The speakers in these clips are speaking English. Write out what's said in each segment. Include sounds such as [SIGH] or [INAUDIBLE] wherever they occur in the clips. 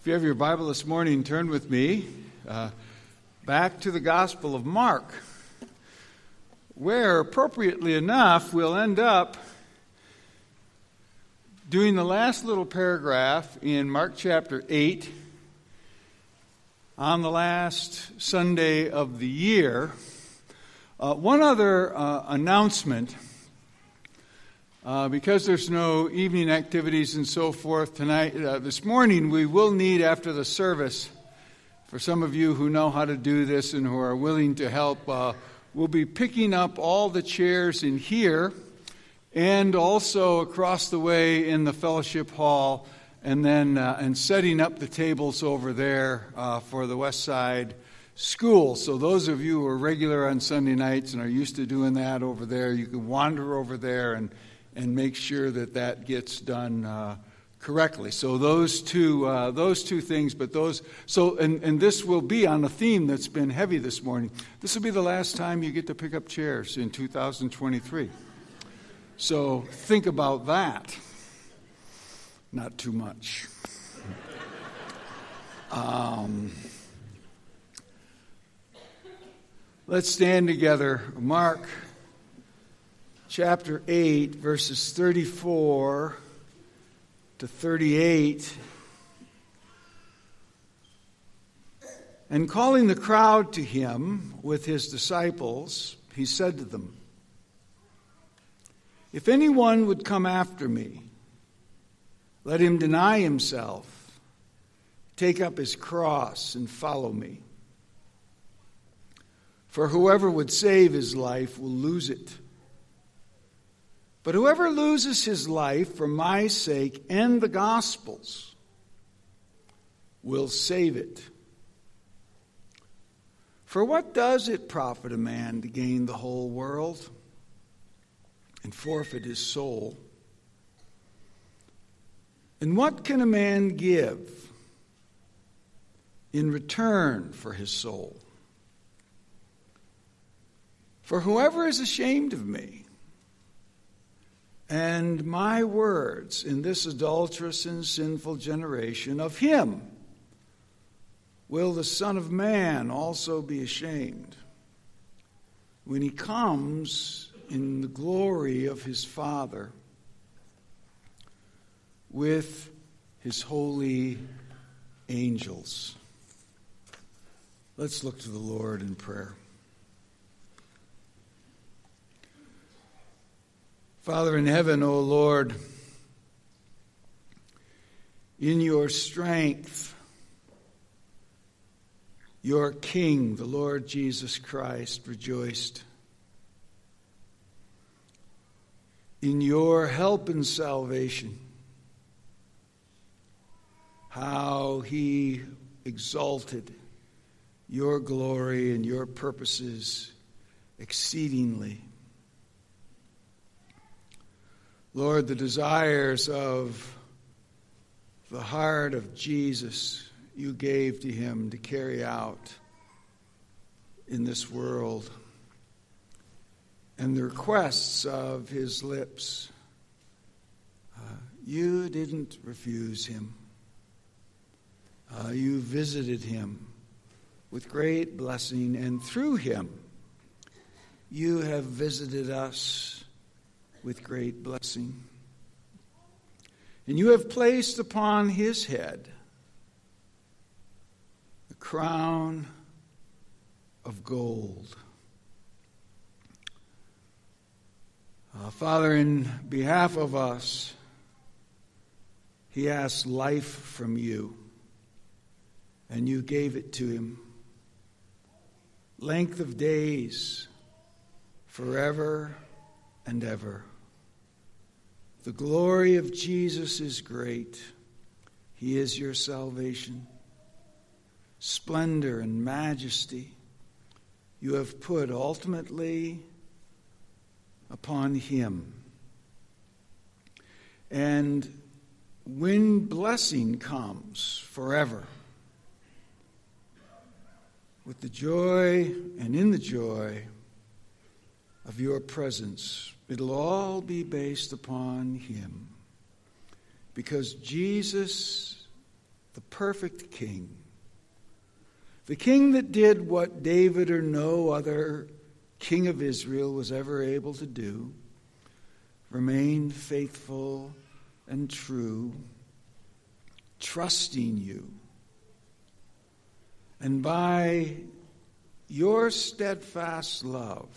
If you have your Bible this morning, turn with me uh, back to the Gospel of Mark, where, appropriately enough, we'll end up doing the last little paragraph in Mark chapter 8 on the last Sunday of the year. Uh, one other uh, announcement. Uh, because there's no evening activities and so forth tonight, uh, this morning we will need after the service, for some of you who know how to do this and who are willing to help, uh, we'll be picking up all the chairs in here and also across the way in the fellowship hall and then uh, and setting up the tables over there uh, for the west side school. So those of you who are regular on sunday nights and are used to doing that over there you can wander over there and and make sure that that gets done uh, correctly. So those two, uh, those two things, but those. So and and this will be on a theme that's been heavy this morning. This will be the last time you get to pick up chairs in 2023. So think about that. Not too much. [LAUGHS] Um, let's stand together. Mark chapter 8, verses 34 to 38. And calling the crowd to him with his disciples, he said to them, If anyone would come after me, let him deny himself, take up his cross, and follow me. For whoever would save his life will lose it but whoever loses his life for my sake and the gospel's will save it. For what does it profit a man to gain the whole world and forfeit his soul? And what can a man give in return for his soul? For whoever is ashamed of me, and my words in this adulterous and sinful generation of him will the Son of Man also be ashamed when he comes in the glory of his Father with his holy angels. Let's look to the Lord in prayer. Father in heaven, O Lord, in your strength, your King, the Lord Jesus Christ, rejoiced. In your help and salvation, how he exalted your glory and your purposes exceedingly. Lord, the desires of the heart of Jesus you gave to him to carry out in this world, and the requests of his lips, uh, you didn't refuse him. Uh, you visited him with great blessing, and through him, you have visited us with great blessing. And you have placed upon his head a crown of gold. Uh, Father, in behalf of us, he asked life from you, and you gave it to him. Length of days, forever and ever. The glory of Jesus is great. He is your salvation. Splendor and majesty you have put ultimately upon him. And when blessing comes forever, with the joy and in the joy of your presence, It'll all be based upon Him. Because Jesus the perfect king. The king that did what David or no other king of Israel was ever able to do, remained faithful and true, trusting you. And by your steadfast love,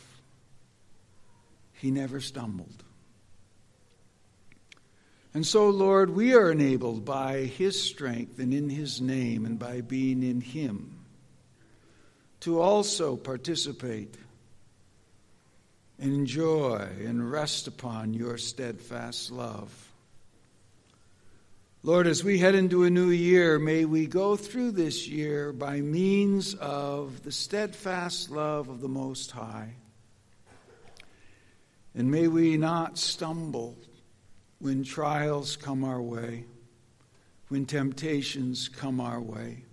he never stumbled. And so, Lord, we are enabled by his strength and in his name and by being in him to also participate enjoy and rest upon your steadfast love. Lord, as we head into a new year, may we go through this year by means of the steadfast love of the Most High. And may we not stumble when trials come our way, when temptations come our way.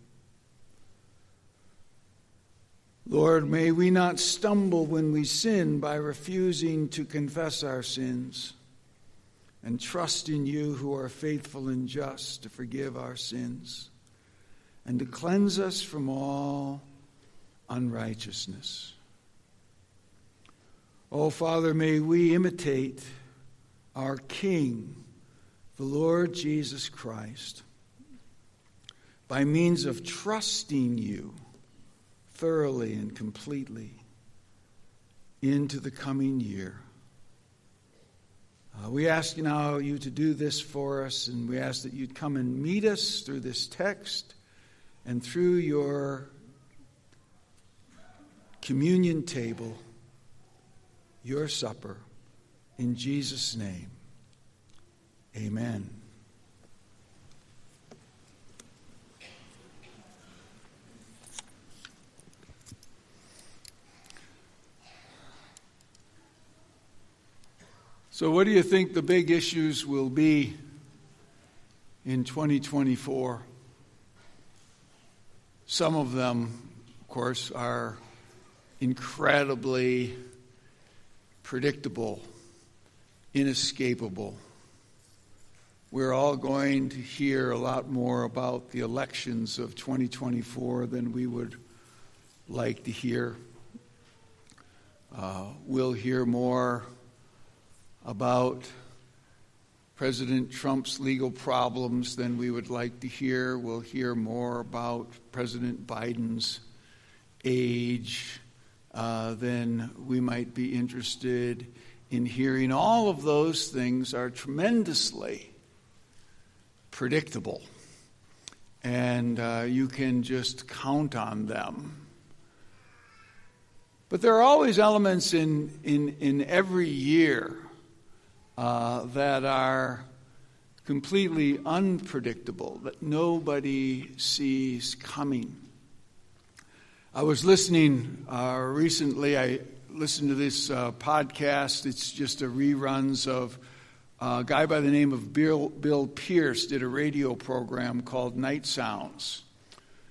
Lord, may we not stumble when we sin by refusing to confess our sins and trust in you who are faithful and just to forgive our sins and to cleanse us from all unrighteousness. Oh, Father, may we imitate our King, the Lord Jesus Christ, by means of trusting you thoroughly and completely into the coming year. Uh, we ask now you to do this for us, and we ask that you'd come and meet us through this text and through your communion table, your supper. In Jesus' name, amen. So, what do you think the big issues will be in 2024? Some of them, of course, are incredibly predictable, inescapable. We're all going to hear a lot more about the elections of 2024 than we would like to hear. Uh, we'll hear more about President Trump's legal problems than we would like to hear. We'll hear more about President Biden's age uh, than we might be interested in hearing. All of those things are tremendously predictable, and uh, you can just count on them. But there are always elements in, in, in every year uh, that are completely unpredictable, that nobody sees coming. I was listening uh, recently, I listened to this uh, podcast. It's just a reruns of uh, a guy by the name of Bill, Bill Pearce did a radio program called Night Sounds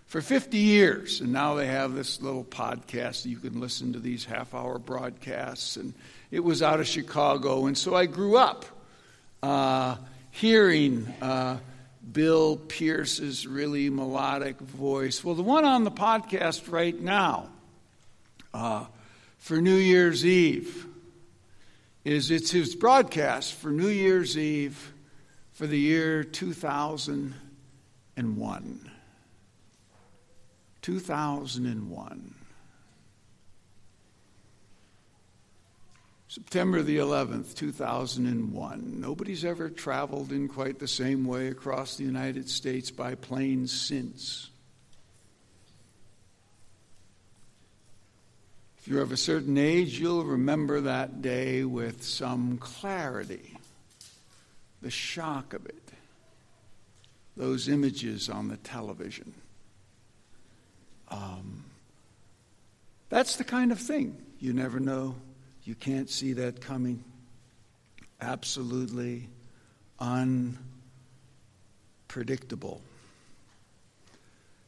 for 50 years. And now they have this little podcast. You can listen to these half hour broadcasts. And it was out of Chicago. And so I grew up uh, hearing uh, Bill Pearce's really melodic voice. Well, the one on the podcast right now uh, for New Year's Eve is it's his broadcast for New Year's Eve for the year 2001. 2001. September the 11th, 2001. Nobody's ever traveled in quite the same way across the United States by plane since. If you're of a certain age, you'll remember that day with some clarity. The shock of it. Those images on the television. Um, that's the kind of thing you never know you can't see that coming. Absolutely unpredictable.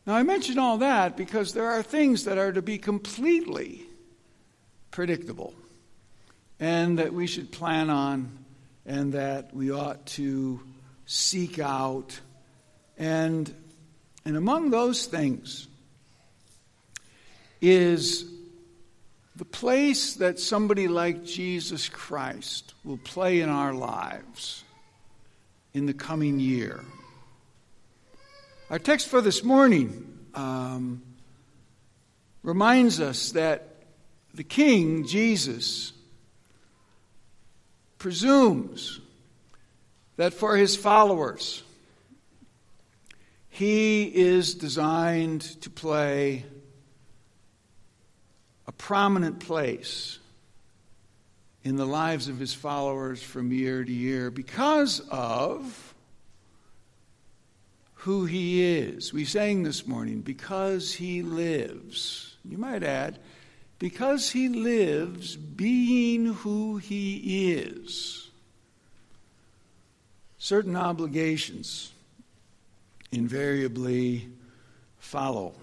Now, I mention all that because there are things that are to be completely predictable and that we should plan on and that we ought to seek out. And And among those things is the place that somebody like Jesus Christ will play in our lives in the coming year. Our text for this morning um, reminds us that the King, Jesus, presumes that for his followers, he is designed to play prominent place in the lives of his followers from year to year because of who he is. We sang this morning, because he lives. You might add, because he lives being who he is. Certain obligations invariably follow.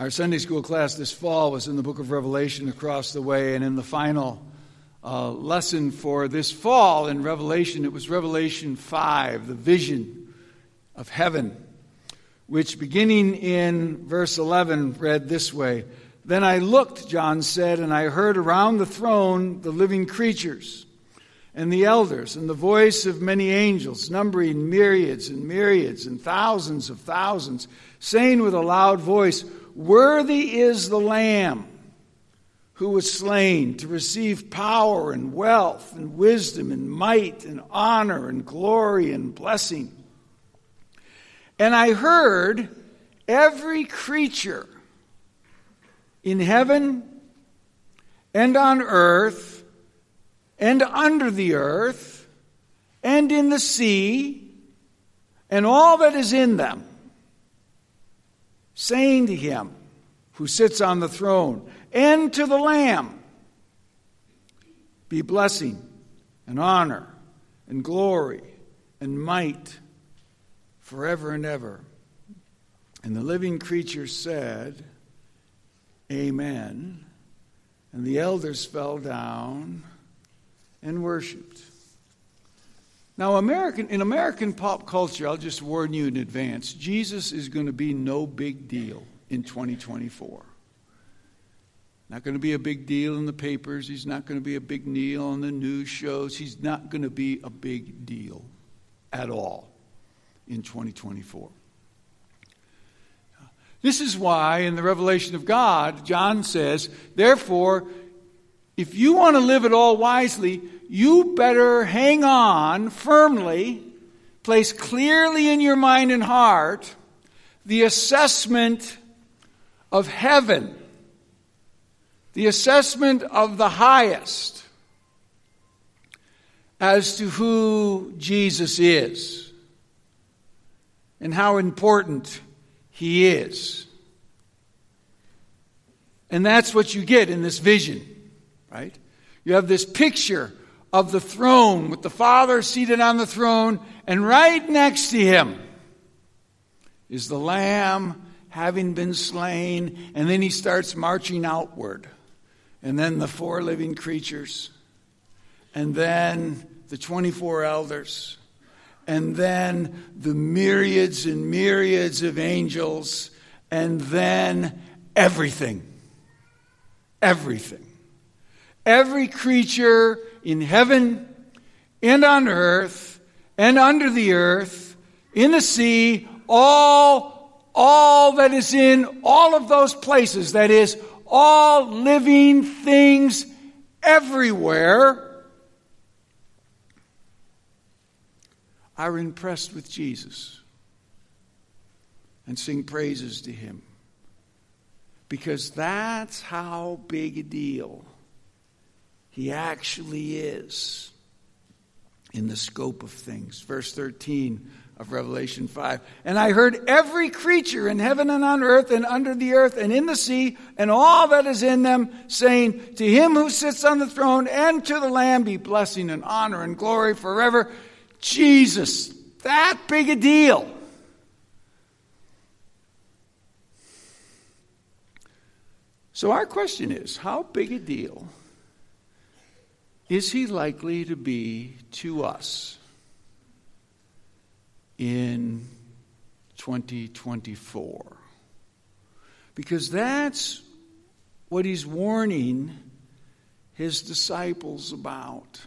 Our Sunday school class this fall was in the book of Revelation across the way, and in the final uh, lesson for this fall in Revelation, it was Revelation 5, the vision of heaven which beginning in verse 11 read this way Then I looked, John said, and I heard around the throne the living creatures and the elders and the voice of many angels, numbering myriads and myriads and thousands of thousands, saying with a loud voice, Worthy is the Lamb who was slain to receive power and wealth and wisdom and might and honor and glory and blessing. And I heard every creature in heaven and on earth and under the earth and in the sea and all that is in them, saying to him who sits on the throne and to the Lamb, be blessing and honor and glory and might forever and ever. And the living creature said, Amen. And the elders fell down and worshiped. Now, American, in American pop culture, I'll just warn you in advance Jesus is going to be no big deal in 2024. Not going to be a big deal in the papers. He's not going to be a big deal on the news shows. He's not going to be a big deal at all in 2024. This is why in the revelation of God, John says, therefore, if you want to live it all wisely, you better hang on firmly, place clearly in your mind and heart the assessment of heaven, the assessment of the highest as to who Jesus is and how important he is. And that's what you get in this vision, right? You have this picture of the throne with the Father seated on the throne, and right next to him is the Lamb having been slain, and then he starts marching outward. And then the four living creatures, and then the 24 elders, and then the myriads and myriads of angels, and then everything. Everything. Every creature in heaven and on earth and under the earth, in the sea, all, all that is in all of those places, that is, all living things everywhere are impressed with Jesus and sing praises to him. Because that's how big a deal he actually is in the scope of things. Verse 13 of Revelation 5. And I heard every creature in heaven and on earth and under the earth and in the sea and all that is in them saying, To him who sits on the throne and to the Lamb be blessing and honor and glory forever. Jesus, that big a deal. So, our question is how big a deal is he likely to be to us in 2024. Because that's what he's warning his disciples about.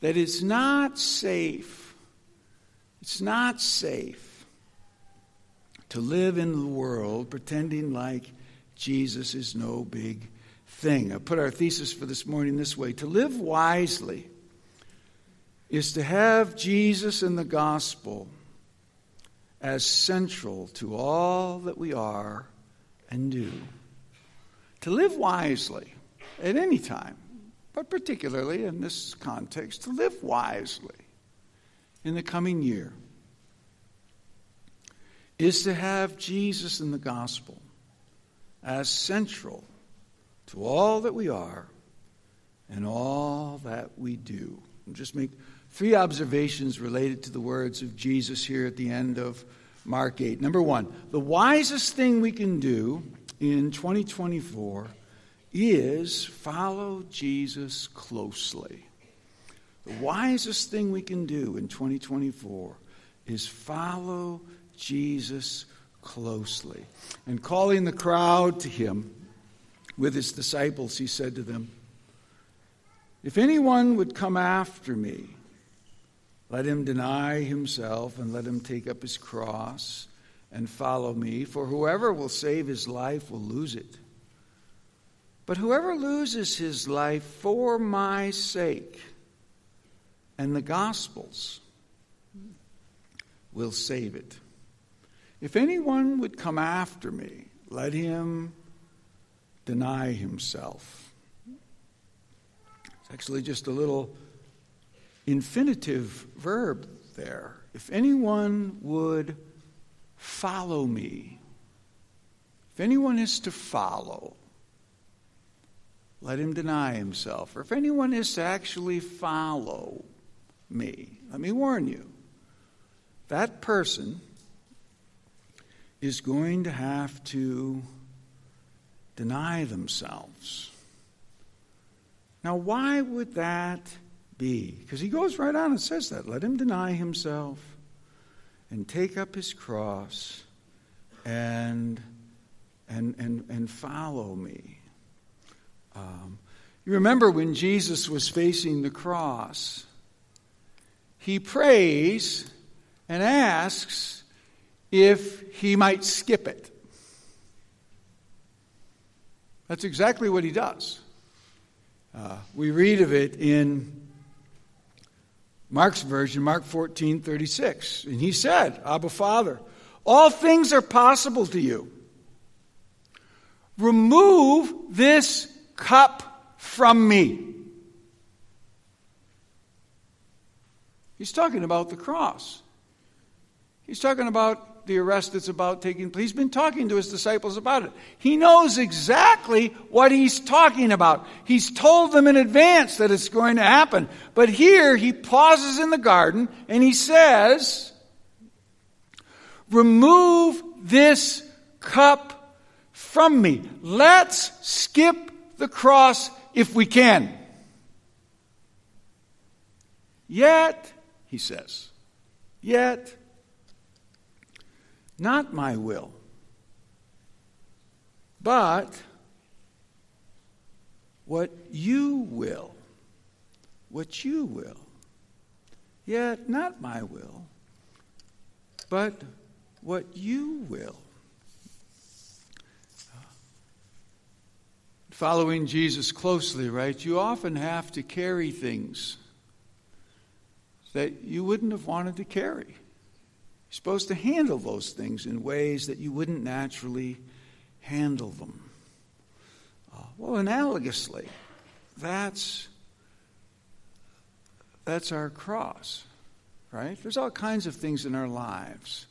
That it's not safe, it's not safe to live in the world pretending like Jesus is no big thing. I put our thesis for this morning this way To live wisely is to have Jesus and the gospel as central to all that we are and do. To live wisely at any time, but particularly in this context, to live wisely in the coming year is to have Jesus and the gospel as central to all that we are and all that we do. Just make three observations related to the words of Jesus here at the end of Mark 8. Number one, the wisest thing we can do in 2024 is follow Jesus closely. The wisest thing we can do in 2024 is follow Jesus closely. And calling the crowd to him with his disciples, he said to them, If anyone would come after me, let him deny himself and let him take up his cross and follow me. For whoever will save his life will lose it. But whoever loses his life for my sake and the gospel's will save it. If anyone would come after me, let him deny himself. It's actually just a little infinitive verb there. If anyone would follow me, if anyone is to follow, let him deny himself. Or if anyone is to actually follow me, let me warn you, that person is going to have to deny themselves. Now, why would that be? Because he goes right on and says that. Let him deny himself and take up his cross and, and, and, and follow me. Um, you remember when Jesus was facing the cross, he prays and asks if he might skip it. That's exactly what he does. Uh, we read of it in Mark's version, Mark 14, 36. And he said, Abba, Father, all things are possible to you. Remove this cup from me. He's talking about the cross. He's talking about the arrest that's about taking place. He's been talking to his disciples about it. He knows exactly what he's talking about. He's told them in advance that it's going to happen. But here he pauses in the garden and he says, Remove this cup from me. Let's skip the cross if we can. Yet, he says, yet not my will, but what you will. What you will. Yet not my will, but what you will. Following Jesus closely, right? You often have to carry things that you wouldn't have wanted to carry. You're supposed to handle those things in ways that you wouldn't naturally handle them. Uh, well, analogously, that's, that's our cross, right? There's all kinds of things in our lives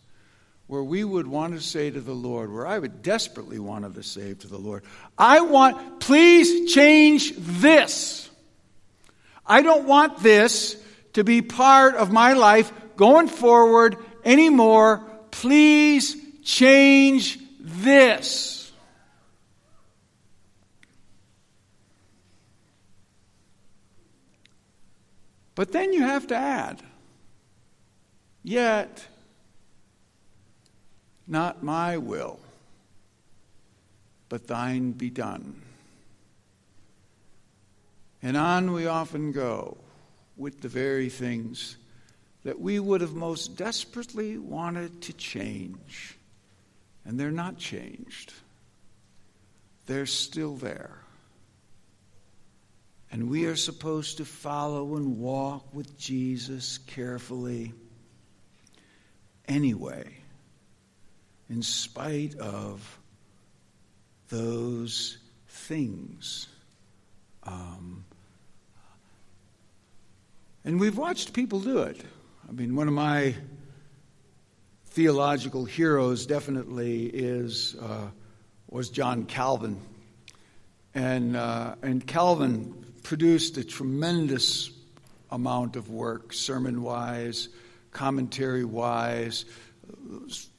where we would want to say to the Lord, where I would desperately want to say to the Lord, I want, please change this. I don't want this to be part of my life going forward anymore. Please change this. But then you have to add, yet Not my will, but thine be done. And on we often go with the very things that we would have most desperately wanted to change. And they're not changed, they're still there. And we are supposed to follow and walk with Jesus carefully anyway, in spite of those things. Um, and we've watched people do it. I mean, one of my theological heroes definitely is uh, was John Calvin, and uh, and Calvin produced a tremendous amount of work, sermon wise, commentary wise.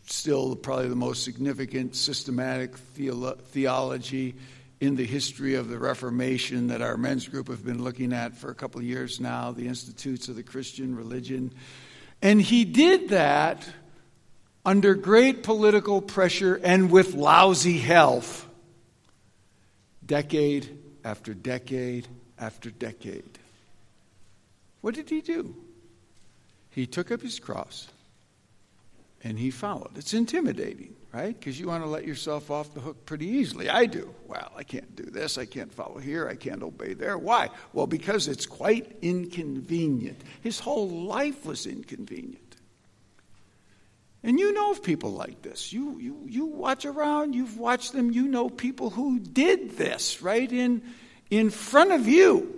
Still, probably the most significant systematic theolo- theology in the history of the Reformation that our men's group have been looking at for a couple of years now, the Institutes of the Christian Religion. And he did that under great political pressure and with lousy health, decade after decade after decade. What did he do? He took up his cross and he followed. It's intimidating, right? Because you want to let yourself off the hook pretty easily. I do. Well, I can't do this. I can't follow here. I can't obey there. Why? Well, because it's quite inconvenient. His whole life was inconvenient. And you know of people like this. You, you, you watch around, you've watched them, you know people who did this right in, in front of you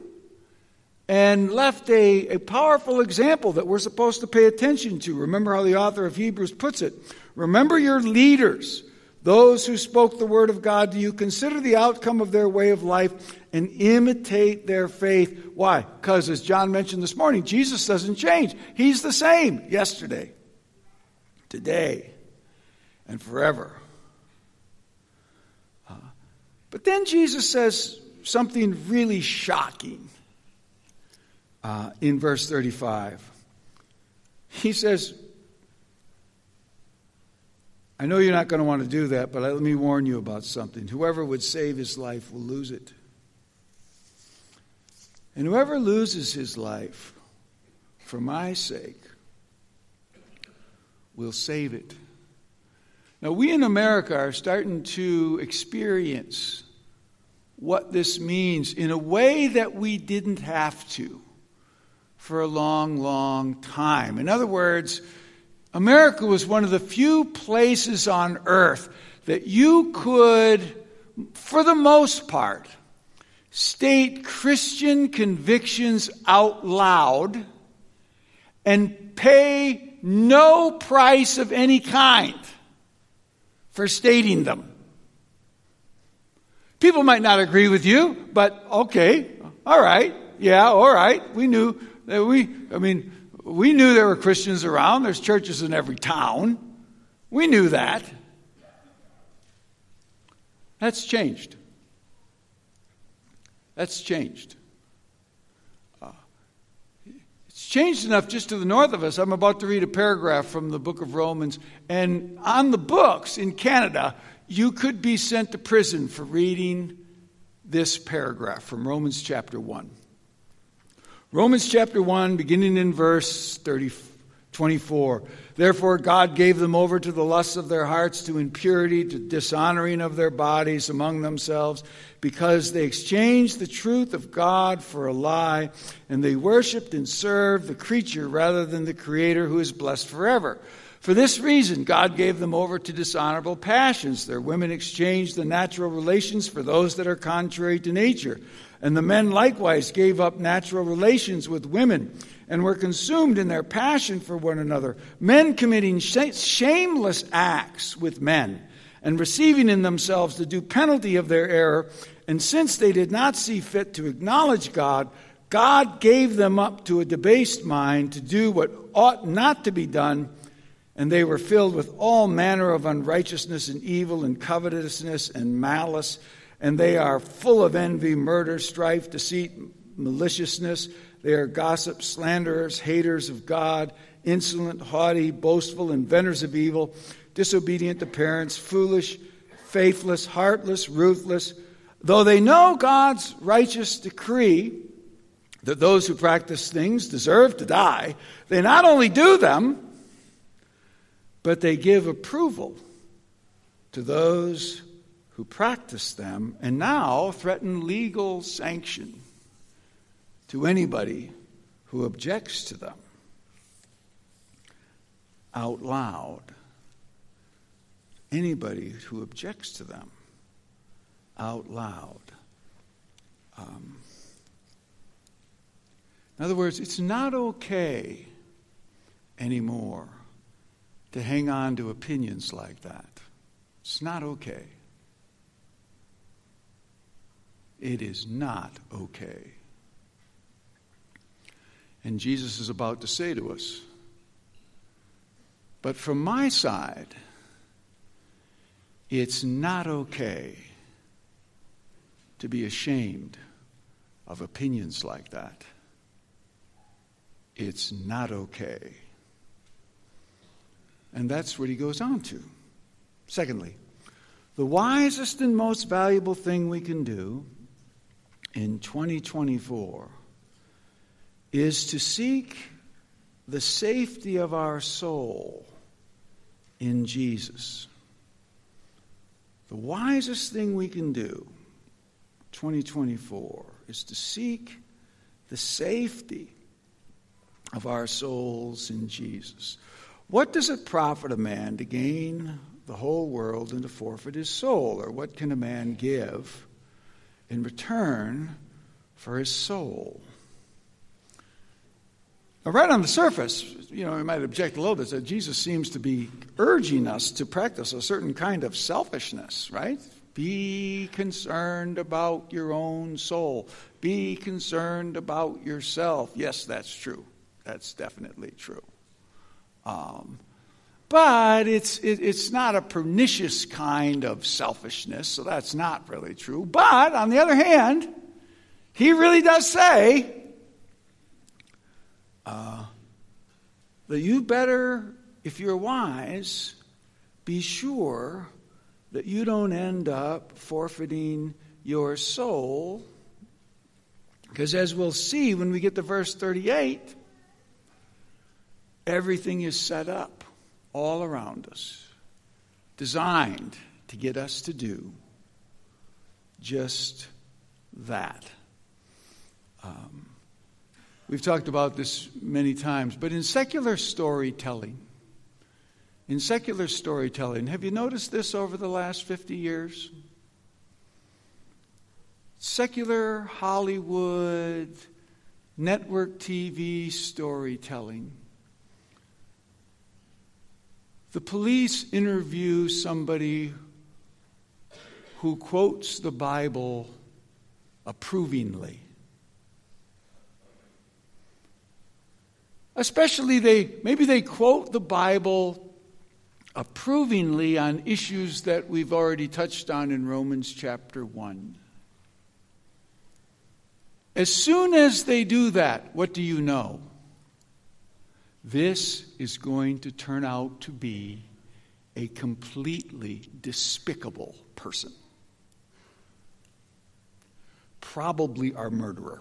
and left a, a powerful example that we're supposed to pay attention to. Remember how the author of Hebrews puts it. Remember your leaders, those who spoke the word of God to you. Consider the outcome of their way of life and imitate their faith. Why? Because, as John mentioned this morning, Jesus doesn't change. He's the same yesterday, today, and forever. Uh, but then Jesus says something really shocking uh, in verse 35. He says, I know you're not going to want to do that, but let me warn you about something. Whoever would save his life will lose it. And whoever loses his life for my sake will save it. Now, we in America are starting to experience what this means in a way that we didn't have to for a long, long time. In other words, America was one of the few places on earth that you could, for the most part, state Christian convictions out loud and pay no price of any kind for stating them. People might not agree with you, but okay, all right, yeah, all right, we knew that we, I mean, we knew there were Christians around. There's churches in every town. We knew that. That's changed. That's changed. Uh, it's changed enough just to the north of us. I'm about to read a paragraph from the book of Romans, and on the books in Canada, you could be sent to prison for reading this paragraph from Romans chapter 1. Romans chapter 1, beginning in verse 30, 24. Therefore, God gave them over to the lusts of their hearts, to impurity, to dishonoring of their bodies among themselves, because they exchanged the truth of God for a lie, and they worshiped and served the creature rather than the Creator who is blessed forever. For this reason, God gave them over to dishonorable passions. Their women exchanged the natural relations for those that are contrary to nature. And the men likewise gave up natural relations with women and were consumed in their passion for one another, men committing shameless acts with men and receiving in themselves the due penalty of their error. And since they did not see fit to acknowledge God, God gave them up to a debased mind to do what ought not to be done. And they were filled with all manner of unrighteousness and evil and covetousness and malice and they are full of envy, murder, strife, deceit, maliciousness. They are gossips, slanderers, haters of God, insolent, haughty, boastful, inventors of evil, disobedient to parents, foolish, faithless, heartless, ruthless. Though they know God's righteous decree that those who practice things deserve to die, they not only do them, but they give approval to those who practice them and now threaten legal sanction to anybody who objects to them out loud. Anybody who objects to them out loud. Um, in other words, it's not okay anymore to hang on to opinions like that. It's not okay. It is not okay. And Jesus is about to say to us, but from my side, it's not okay to be ashamed of opinions like that. It's not okay. And that's what he goes on to. Secondly, the wisest and most valuable thing we can do in 2024 is to seek the safety of our soul in Jesus. The wisest thing we can do 2024 is to seek the safety of our souls in Jesus. What does it profit a man to gain the whole world and to forfeit his soul? Or what can a man give in return for his soul? Now, right on the surface, you know, we might object a little bit that Jesus seems to be urging us to practice a certain kind of selfishness, right? Be concerned about your own soul. Be concerned about yourself. Yes, that's true. That's definitely true. Um, but it's, it, it's not a pernicious kind of selfishness, so that's not really true. But on the other hand, he really does say, uh, that you better, if you're wise, be sure that you don't end up forfeiting your soul. Because as we'll see when we get to verse 38, everything is set up all around us, designed to get us to do just that. Um, We've talked about this many times, but in secular storytelling, in secular storytelling, have you noticed this over the last 50 years? Secular Hollywood, network TV storytelling. The police interview somebody who quotes the Bible approvingly. Especially they maybe they quote the Bible approvingly on issues that we've already touched on in Romans chapter 1. As soon as they do that, what do you know? This is going to turn out to be a completely despicable person. Probably our murderer.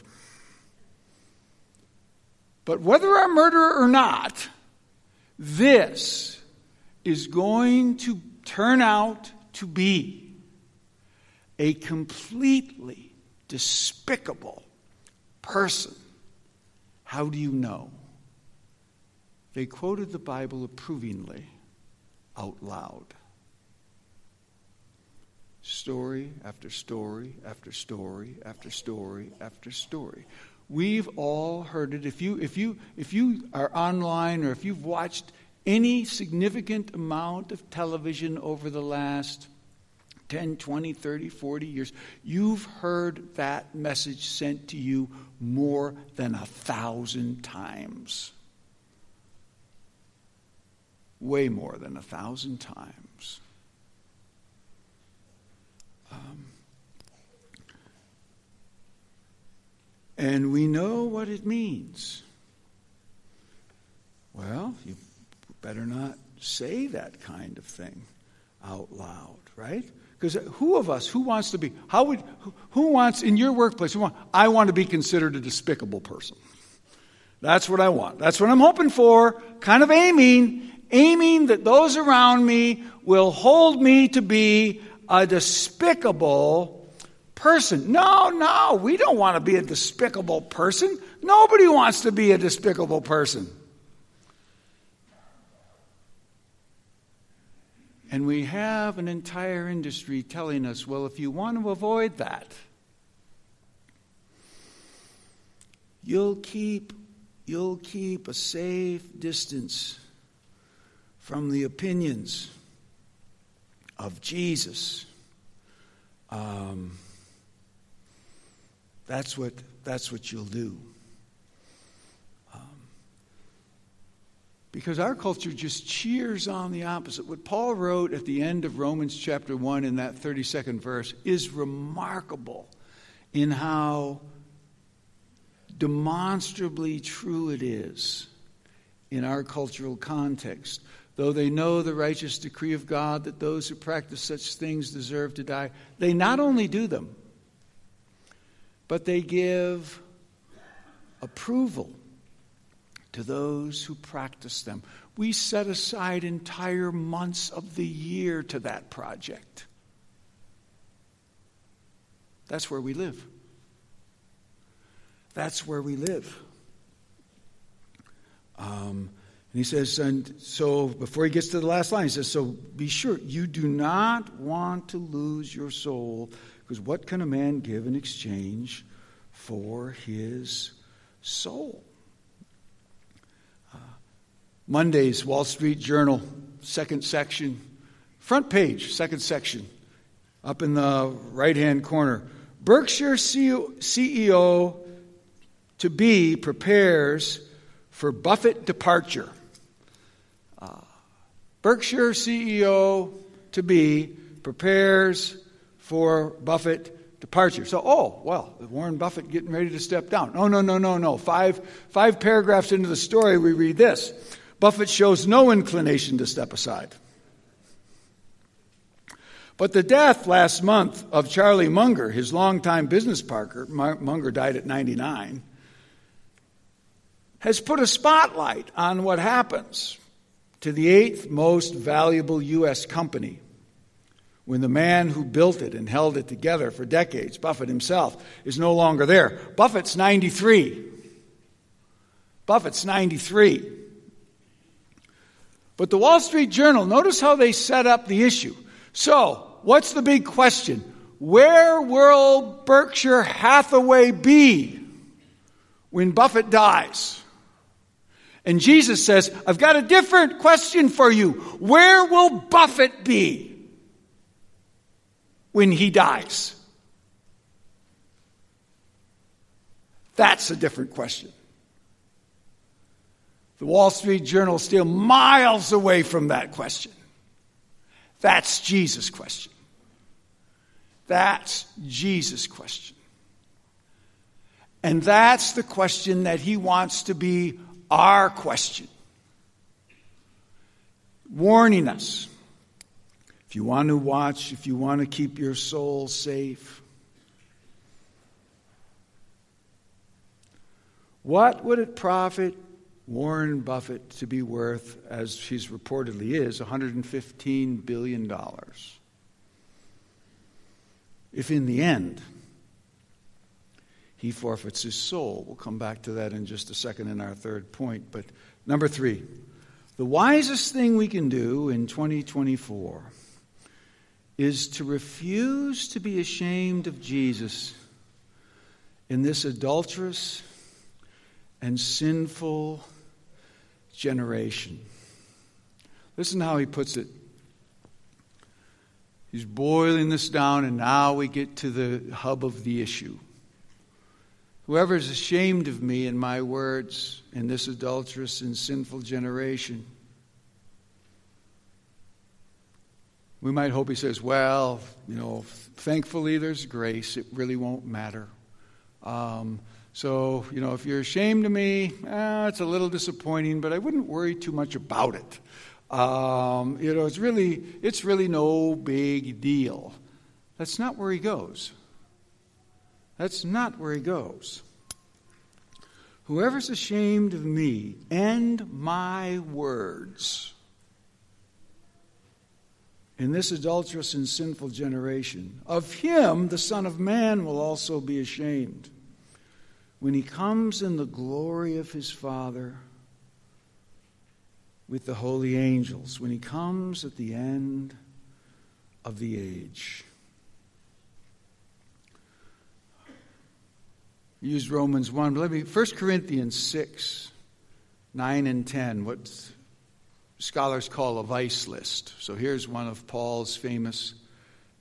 But whether our murderer or not, this is going to turn out to be a completely despicable person. How do you know? They quoted the Bible approvingly out loud. Story after story after story after story after story. We've all heard it. If you, if, you, if you are online or if you've watched any significant amount of television over the last 10, 20, 30, 40 years, you've heard that message sent to you more than a thousand times. Way more than a thousand times. Um, And we know what it means. Well, you better not say that kind of thing out loud, right? Because who of us, who wants to be, how would, who wants in your workplace, want, I want to be considered a despicable person. That's what I want. That's what I'm hoping for, kind of aiming, aiming that those around me will hold me to be a despicable person. No, no, we don't want to be a despicable person. Nobody wants to be a despicable person. And we have an entire industry telling us, well, if you want to avoid that, you'll keep you'll keep a safe distance from the opinions of Jesus. Um, that's what that's what you'll do. Because our culture just cheers on the opposite. What Paul wrote at the end of Romans chapter 1 in that 32nd verse is remarkable in how demonstrably true it is in our cultural context. Though they know the righteous decree of God that those who practice such things deserve to die, they not only do them, but they give approval to those who practice them. We set aside entire months of the year to that project. That's where we live. That's where we live. Um, and he says, and so before he gets to the last line, he says, So be sure you do not want to lose your soul, because what can a man give in exchange for his soul? Uh, Monday's Wall Street Journal, second section, front page, second section, up in the right hand corner. Berkshire CEO to be prepares for Buffett departure. Berkshire CEO to be prepares for Buffett departure. So, oh, well, Warren Buffett getting ready to step down. No, no, no, no, no. Five, five paragraphs into the story, we read this. Buffett shows no inclination to step aside. But the death last month of Charlie Munger, his longtime business partner, Munger died at 99, has put a spotlight on what happens to the eighth most valuable U.S. company when the man who built it and held it together for decades, Buffett himself, is no longer there. Buffett's 93. Buffett's 93. But the Wall Street Journal, notice how they set up the issue. So, what's the big question? Where will Berkshire Hathaway be when Buffett dies? And Jesus says, I've got a different question for you. Where will Buffett be when he dies? That's a different question. The Wall Street Journal is still miles away from that question. That's Jesus' question. That's Jesus' question. And that's the question that he wants to be our question. Warning us. If you want to watch, if you want to keep your soul safe, what would it profit Warren Buffett to be worth, as he's reportedly is, $115 billion. If in the end he forfeits his soul, we'll come back to that in just a second in our third point. But number three, the wisest thing we can do in 2024 is to refuse to be ashamed of Jesus in this adulterous and sinful generation. Listen how he puts it. He's boiling this down, and now we get to the hub of the issue. Whoever is ashamed of me and my words in this adulterous and sinful generation, we might hope he says, well, you know, thankfully there's grace. It really won't matter. Um, So, you know, if you're ashamed of me, eh, it's a little disappointing, but I wouldn't worry too much about it. Um, you know, it's really, it's really no big deal. That's not where he goes. That's not where he goes. Whoever's ashamed of me and my words in this adulterous and sinful generation, of him the Son of Man will also be ashamed when he comes in the glory of his Father with the holy angels, when he comes at the end of the age. Use Romans 1, but let me 1 Corinthians 6, 9 and 10, what scholars call a vice list. So here's one of Paul's famous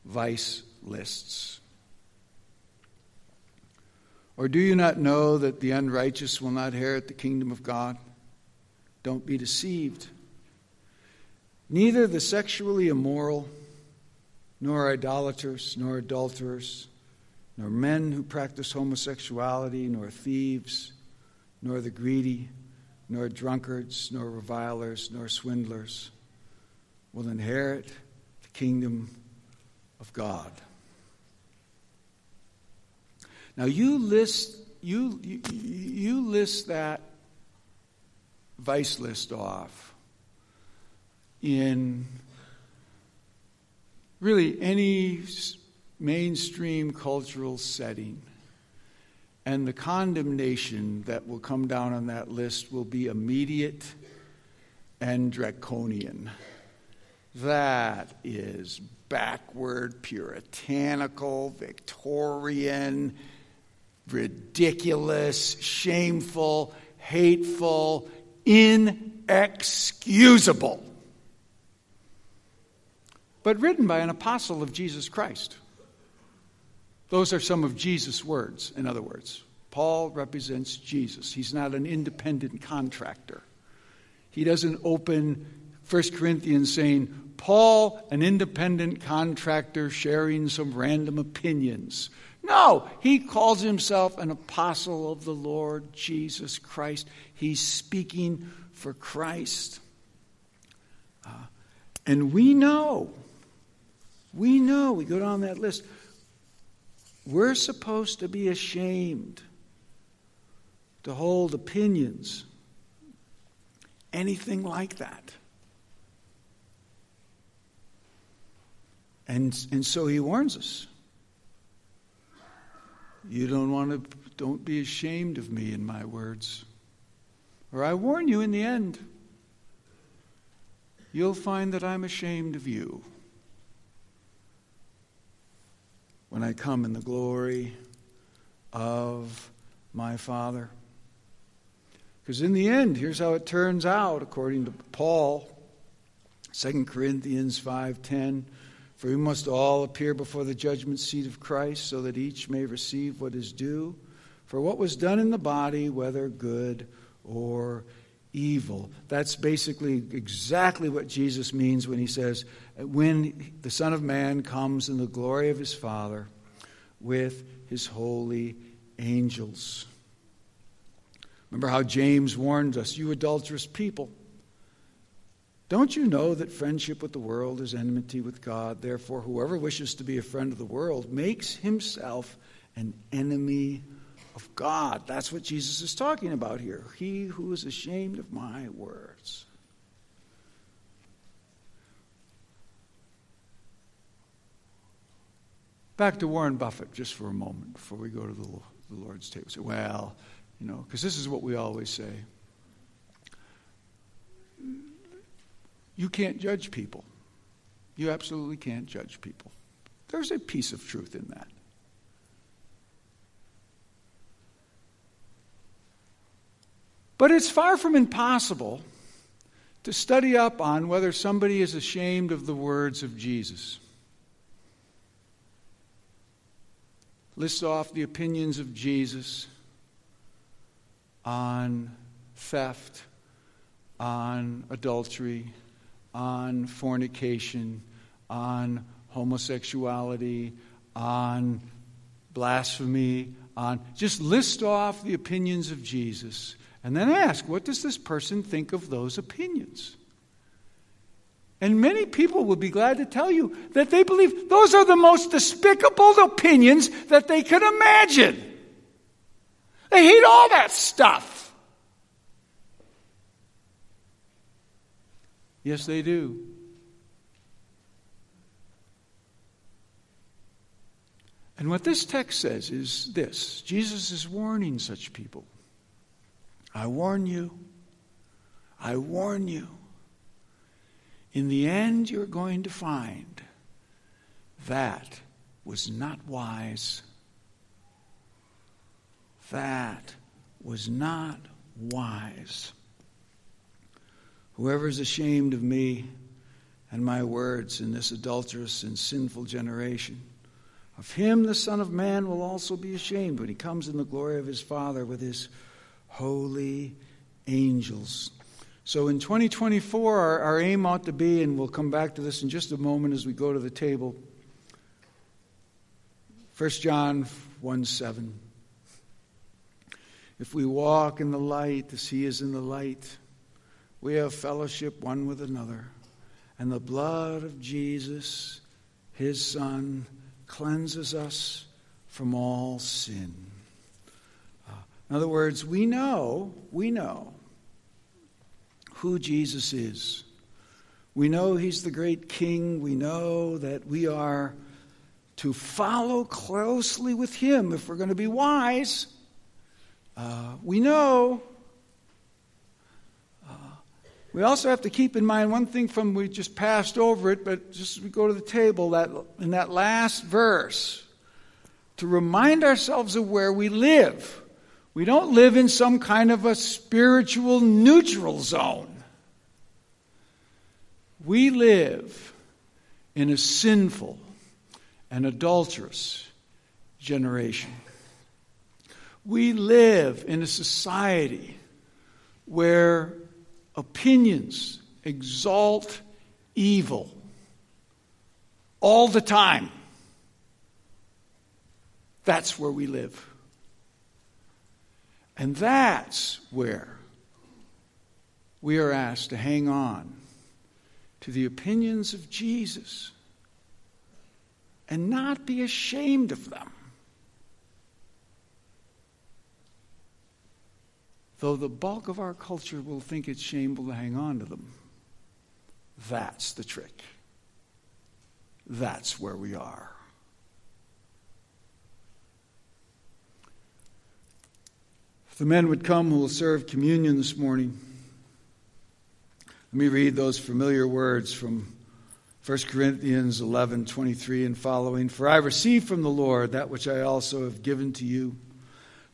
vice lists. Or do you not know that the unrighteous will not inherit the kingdom of God? Don't be deceived. Neither the sexually immoral, nor idolaters, nor adulterers, nor men who practice homosexuality, nor thieves, nor the greedy, nor drunkards, nor revilers, nor swindlers will inherit the kingdom of God. Now you list you, you, you list that vice list off in really any mainstream cultural setting. And the condemnation that will come down on that list will be immediate and draconian. That is backward, puritanical, Victorian, ridiculous, shameful, hateful, inexcusable. But written by an apostle of Jesus Christ. Those are some of Jesus' words, in other words. Paul represents Jesus. He's not an independent contractor. He doesn't open 1 Corinthians saying, Paul, an independent contractor sharing some random opinions. No, he calls himself an apostle of the Lord Jesus Christ. He's speaking for Christ. Uh, and we know, we know, we go down that list, we're supposed to be ashamed to hold opinions, anything like that. And, and so he warns us. You don't want to, don't be ashamed of me in my words. Or I warn you in the end, you'll find that I'm ashamed of you when I come in the glory of my Father. Because in the end, here's how it turns out according to Paul, 2 Corinthians 5:10, for we must all appear before the judgment seat of Christ so that each may receive what is due for what was done in the body, whether good or evil. That's basically exactly what Jesus means when he says, when the Son of Man comes in the glory of his Father with his holy angels. Remember how James warned us, you adulterous people. Don't you know that friendship with the world is enmity with God? Therefore, whoever wishes to be a friend of the world makes himself an enemy of God. That's what Jesus is talking about here. He who is ashamed of my words. Back to Warren Buffett just for a moment before we go to the, the Lord's table. Well, you know, because this is what we always say. You can't judge people. You absolutely can't judge people. There's a piece of truth in that. But it's far from impossible to study up on whether somebody is ashamed of the words of Jesus. List off the opinions of Jesus on theft, on adultery, on fornication, on homosexuality, on blasphemy, on, just list off the opinions of Jesus and then ask, what does this person think of those opinions? And many people would be glad to tell you that they believe those are the most despicable opinions that they could imagine. They hate all that stuff. Yes, they do. And what this text says is this Jesus is warning such people. I warn you. I warn you. In the end, you're going to find that was not wise. That was not wise. Whoever is ashamed of me and my words in this adulterous and sinful generation, of him the Son of Man will also be ashamed when he comes in the glory of his Father with his holy angels. So in 2024, our, our, aim ought to be, and we'll come back to this in just a moment as we go to the table. 1 John 1 7. If we walk in the light as he is in the light, we have fellowship one with another. And the blood of Jesus, his Son, cleanses us from all sin. Uh, in other words, we know, we know who Jesus is. We know he's the great king. We know that we are to follow closely with him if we're going to be wise. Uh, we know we also have to keep in mind one thing from we just passed over it, but just as we go to the table, that in that last verse, to remind ourselves of where we live. We don't live in some kind of a spiritual neutral zone. We live in a sinful and adulterous generation. We live in a society where opinions exalt evil all the time. That's where we live. And that's where we are asked to hang on to the opinions of Jesus and not be ashamed of them. though the bulk of our culture will think it's shameful to hang on to them. That's the trick. That's where we are. The men would come who will serve communion this morning, let me read those familiar words from 1 Corinthians 11 23 and following. For I received from the Lord that which I also have given to you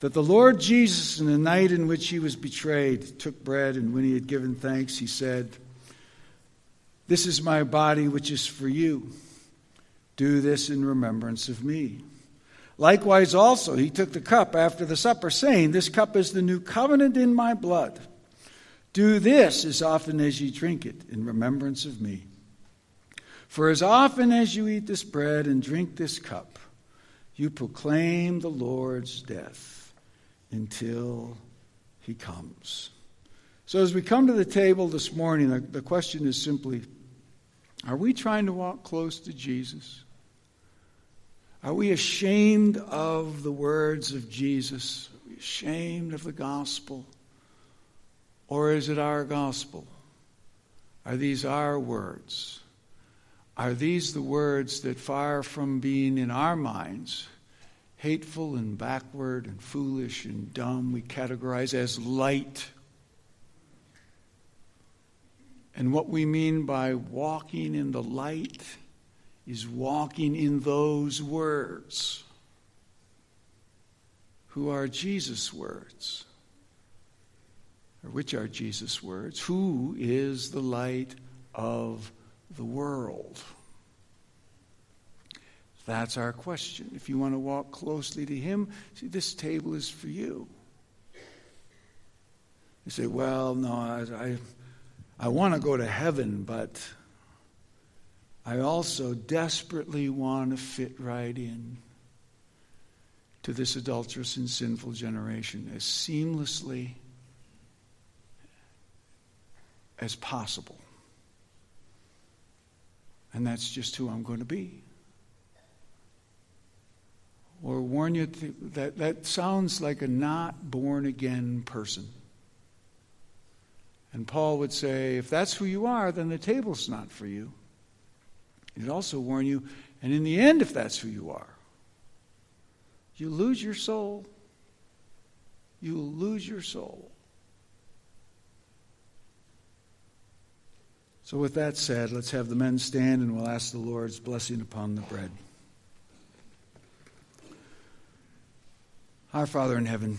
that the Lord Jesus, in the night in which he was betrayed, took bread, and when he had given thanks, he said, This is my body, which is for you. Do this in remembrance of me. Likewise, also, he took the cup after the supper, saying, This cup is the new covenant in my blood. Do this as often as you drink it in remembrance of me. For as often as you eat this bread and drink this cup, you proclaim the Lord's death until he comes. So, as we come to the table this morning, the, question is simply are we trying to walk close to Jesus? Are we ashamed of the words of Jesus? Are we ashamed of the gospel? Or is it our gospel? Are these our words? Are these the words that, far from being in our minds, hateful and backward and foolish and dumb, we categorize as light. And what we mean by walking in the light is walking in those words, who are Jesus' words. Or which are Jesus' words? Who is the light of the world? That's our question. If you want to walk closely to Him, see, this table is for you. You say, well, no, I, I, I want to go to heaven, but I also desperately want to fit right in. to this adulterous and sinful generation as seamlessly as possible. And that's just who I'm going to be. Or warn you that that sounds like a not born again person. And Paul would say, if that's who you are, then the table's not for you. He'd also warn you, and in the end, if that's who you are, you lose your soul. You lose your soul. So, with that said, let's have the men stand and we'll ask the Lord's blessing upon the bread. Our Father in heaven,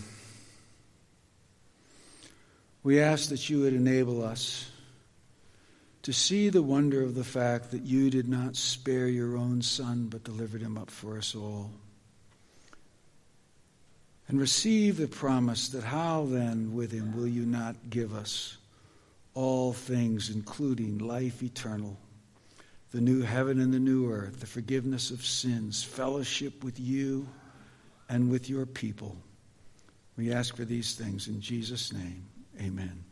we ask that you would enable us to see the wonder of the fact that you did not spare your own Son but delivered him up for us all and receive the promise that how then with him will you not give us all things, including life eternal, the new heaven and the new earth, the forgiveness of sins, fellowship with you and with your people. We ask for these things in Jesus' name. Amen.